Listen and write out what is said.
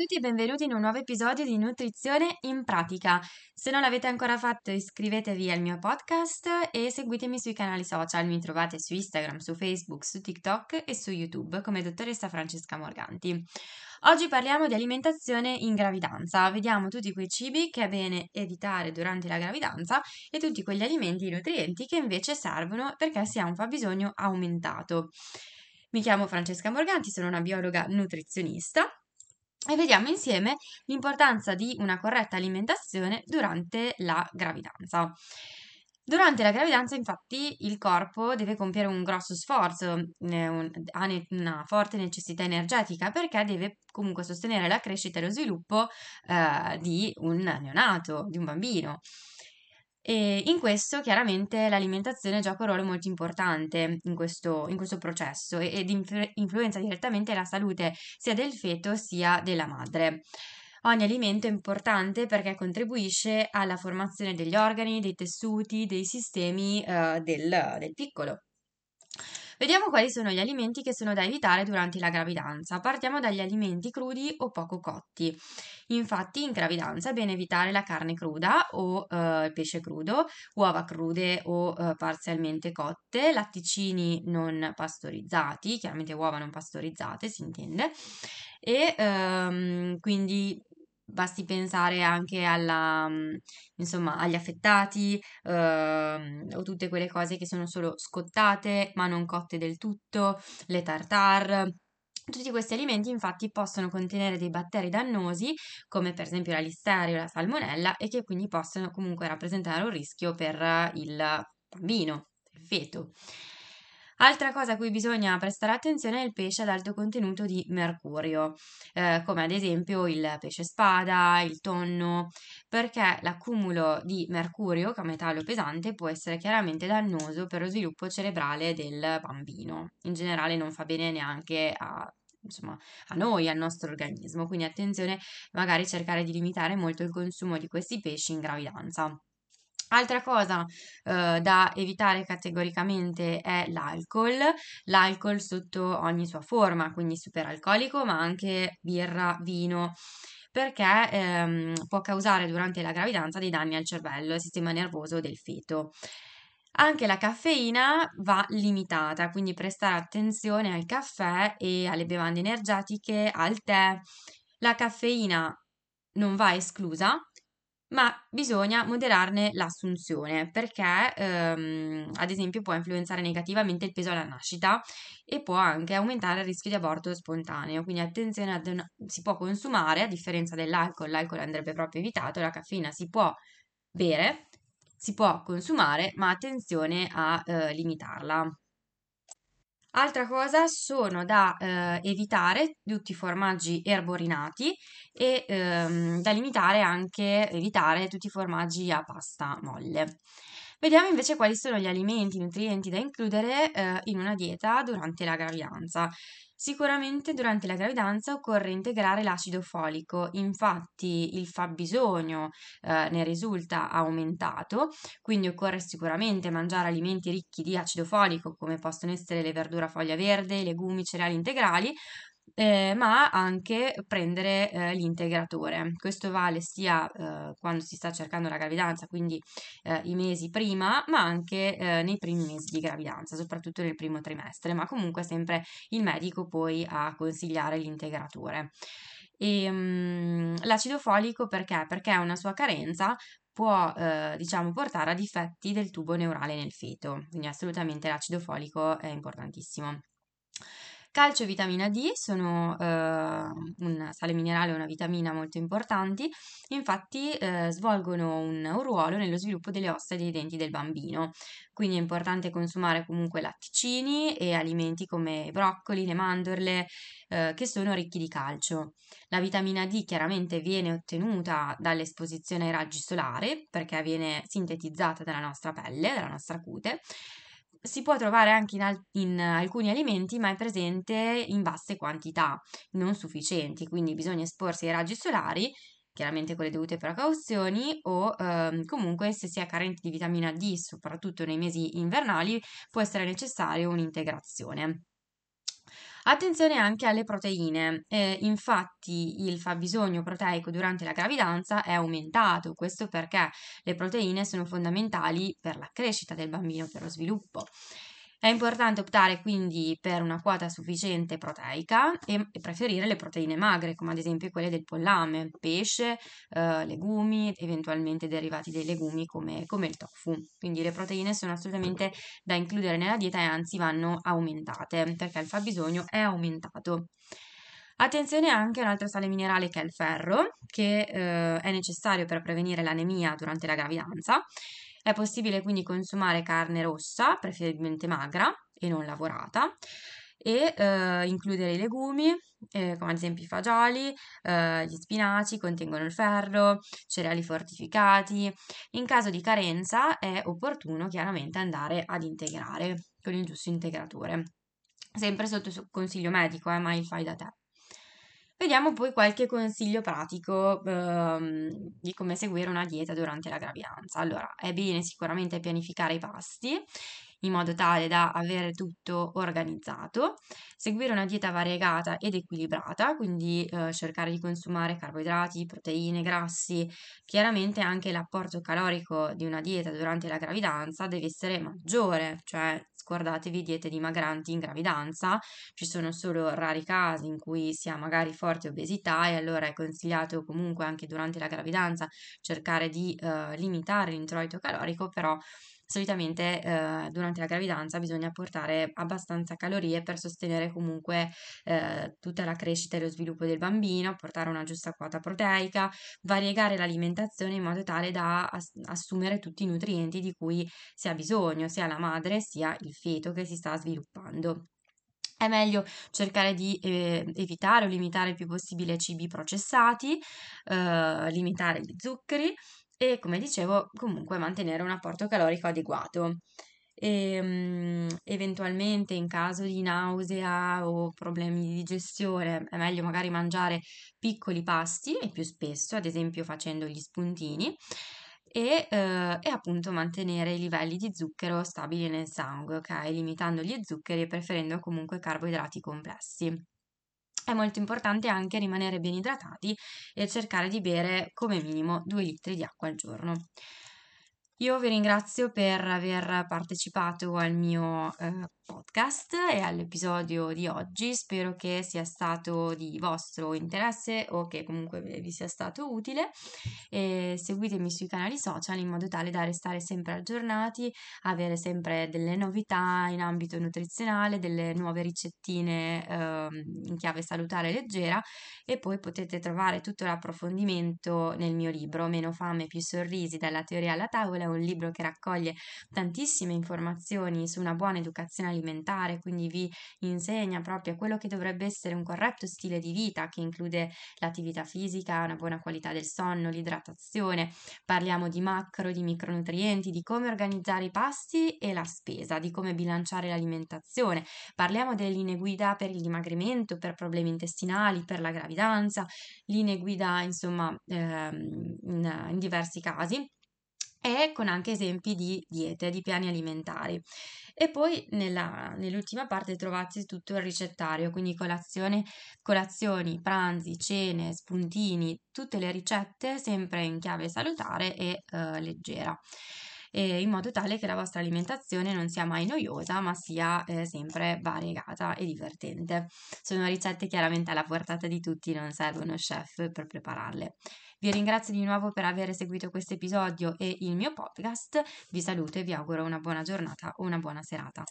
tutti e benvenuti in un nuovo episodio di Nutrizione in pratica. Se non l'avete ancora fatto, iscrivetevi al mio podcast e seguitemi sui canali social. Mi trovate su Instagram, su Facebook, su TikTok e su YouTube come dottoressa Francesca Morganti. Oggi parliamo di alimentazione in gravidanza. Vediamo tutti quei cibi che è bene evitare durante la gravidanza e tutti quegli alimenti e nutrienti che invece servono perché si ha un fabbisogno aumentato. Mi chiamo Francesca Morganti, sono una biologa nutrizionista e vediamo insieme l'importanza di una corretta alimentazione durante la gravidanza. Durante la gravidanza, infatti, il corpo deve compiere un grosso sforzo, eh, ha una forte necessità energetica perché deve comunque sostenere la crescita e lo sviluppo eh, di un neonato, di un bambino. E in questo chiaramente l'alimentazione gioca un ruolo molto importante in questo, in questo processo ed influ- influenza direttamente la salute sia del feto sia della madre. Ogni alimento è importante perché contribuisce alla formazione degli organi, dei tessuti, dei sistemi eh, del, del piccolo. Vediamo quali sono gli alimenti che sono da evitare durante la gravidanza. Partiamo dagli alimenti crudi o poco cotti. Infatti, in gravidanza è bene evitare la carne cruda o eh, il pesce crudo, uova crude o eh, parzialmente cotte, latticini non pastorizzati, chiaramente uova non pastorizzate, si intende, e ehm, quindi Basti pensare anche alla, mm, insomma, agli affettati ehm, o tutte quelle cose che sono solo scottate ma non cotte del tutto, le tartare. Tutti questi alimenti infatti possono contenere dei batteri dannosi come per esempio la listeria o la salmonella e che quindi possono comunque rappresentare un rischio per il bambino, il feto. Altra cosa a cui bisogna prestare attenzione è il pesce ad alto contenuto di mercurio, eh, come ad esempio il pesce spada, il tonno, perché l'accumulo di mercurio, che è un metallo pesante, può essere chiaramente dannoso per lo sviluppo cerebrale del bambino. In generale non fa bene neanche a insomma, a noi, al nostro organismo. Quindi attenzione, magari cercare di limitare molto il consumo di questi pesci in gravidanza. Altra cosa eh, da evitare categoricamente è l'alcol, l'alcol sotto ogni sua forma, quindi superalcolico, ma anche birra, vino, perché ehm, può causare durante la gravidanza dei danni al cervello e al sistema nervoso del feto. Anche la caffeina va limitata, quindi prestare attenzione al caffè e alle bevande energetiche, al tè. La caffeina non va esclusa, ma bisogna moderarne l'assunzione perché, ehm, ad esempio, può influenzare negativamente il peso alla nascita e può anche aumentare il rischio di aborto spontaneo. Quindi attenzione, ad una, si può consumare, a differenza dell'alcol, l'alcol andrebbe proprio evitato, la caffeina si può bere, si può consumare, ma attenzione a eh, limitarla. Altra cosa sono da eh, evitare tutti i formaggi erborinati e ehm, da limitare anche evitare tutti i formaggi a pasta molle. Vediamo invece quali sono gli alimenti, i nutrienti da includere eh, in una dieta durante la gravidanza. Sicuramente durante la gravidanza occorre integrare l'acido folico, infatti il fabbisogno eh, ne risulta aumentato, quindi occorre sicuramente mangiare alimenti ricchi di acido folico come possono essere le verdure a foglia verde, i legumi, cereali integrali, eh, ma anche prendere eh, l'integratore. Questo vale sia eh, quando si sta cercando la gravidanza, quindi eh, i mesi prima, ma anche eh, nei primi mesi di gravidanza, soprattutto nel primo trimestre, ma comunque sempre il medico poi a consigliare l'integratore. E, um, l'acido folico perché? Perché una sua carenza può eh, diciamo portare a difetti del tubo neurale nel feto, quindi assolutamente l'acido folico è importantissimo. Calcio e vitamina D sono eh, un sale minerale e una vitamina molto importanti, infatti eh, svolgono un, ruolo nello sviluppo delle ossa e dei denti del bambino, quindi è importante consumare comunque latticini e alimenti come i broccoli, le mandorle, eh, che sono ricchi di calcio. La vitamina D chiaramente viene ottenuta dall'esposizione ai raggi solari perché viene sintetizzata dalla nostra pelle, dalla nostra cute si può trovare anche in, al- in, alcuni alimenti, ma è presente in basse quantità, non sufficienti, quindi bisogna esporsi ai raggi solari, chiaramente con le dovute precauzioni, o ehm, comunque se si è carenti di vitamina D, soprattutto nei mesi invernali, può essere necessario un'integrazione. Attenzione anche alle proteine, eh, infatti il fabbisogno proteico durante la gravidanza è aumentato, questo perché le proteine sono fondamentali per la crescita del bambino, per lo sviluppo. È importante optare quindi per una quota sufficiente proteica e, preferire le proteine magre, come ad esempio quelle del pollame, pesce, eh, legumi, eventualmente derivati dai legumi come, come il tofu. Quindi le proteine sono assolutamente da includere nella dieta e anzi vanno aumentate perché il fabbisogno è aumentato. Attenzione anche a un altro sale minerale che è il ferro, che eh, è necessario per prevenire l'anemia durante la gravidanza è possibile quindi consumare carne rossa, preferibilmente magra e non lavorata, e eh, includere i legumi, eh, come ad esempio i fagioli, eh, gli spinaci contengono il ferro, cereali fortificati. In caso di carenza è opportuno chiaramente andare ad integrare con il giusto integratore. Sempre sotto consiglio medico, eh, mai fai da te. Vediamo poi qualche consiglio pratico ehm, di come seguire una dieta durante la gravidanza. Allora, è bene sicuramente pianificare i pasti in modo tale da avere tutto organizzato, seguire una dieta variegata ed equilibrata, quindi eh, cercare di consumare carboidrati, proteine, grassi. Chiaramente anche l'apporto calorico di una dieta durante la gravidanza deve essere maggiore, cioè scordatevi diete dimagranti in gravidanza, ci sono solo rari casi in cui si ha magari forte obesità e allora è consigliato comunque anche durante la gravidanza cercare di eh, limitare l'introito calorico, però solitamente eh, durante la gravidanza bisogna portare abbastanza calorie per sostenere comunque eh, tutta la crescita e lo sviluppo del bambino, portare una giusta quota proteica, variegare l'alimentazione in modo tale da ass- assumere tutti i nutrienti di cui si ha bisogno, sia la madre sia il feto che si sta sviluppando. È meglio cercare di eh, evitare o limitare il più possibile cibi processati, eh, limitare gli zuccheri e come dicevo comunque mantenere un apporto calorico adeguato. E, um, eventualmente in caso di nausea o problemi di digestione è meglio magari mangiare piccoli pasti e più spesso, ad esempio facendo gli spuntini e, eh, e appunto mantenere i livelli di zucchero stabili nel sangue, ok? Limitando gli zuccheri e preferendo comunque carboidrati complessi. È molto importante anche rimanere ben idratati e cercare di bere come minimo 2 litri di acqua al giorno. Io vi ringrazio per aver partecipato al mio eh, podcast e all'episodio di oggi. Spero che sia stato di vostro interesse o che comunque vi sia stato utile. E seguitemi sui canali social in modo tale da restare sempre aggiornati, avere sempre delle novità in ambito nutrizionale, delle nuove ricettine eh, in chiave salutare leggera e poi potete trovare tutto l'approfondimento nel mio libro Meno fame più sorrisi dalla teoria alla tavola, è un libro che raccoglie tantissime informazioni su una buona educazione alimentare alimentare, quindi vi insegna proprio quello che dovrebbe essere un corretto stile di vita che include l'attività fisica, una buona qualità del sonno, l'idratazione. Parliamo di macro, di micronutrienti, di come organizzare i pasti e la spesa, di come bilanciare l'alimentazione. Parliamo delle linee guida per il dimagrimento, per problemi intestinali, per la gravidanza, linee guida insomma ehm, in, in diversi casi e con anche esempi di diete, di piani alimentari. E poi nella, nell'ultima parte trovate tutto il ricettario, quindi colazione, colazioni, pranzi, cene, spuntini, tutte le ricette sempre in chiave salutare e eh, leggera. E in modo tale che la vostra alimentazione non sia mai noiosa, ma sia eh, sempre variegata e divertente. Sono ricette chiaramente alla portata di tutti, non serve uno chef per prepararle. Vi ringrazio di nuovo per aver seguito questo episodio e il mio podcast. Vi saluto e vi auguro una buona giornata o una buona serata.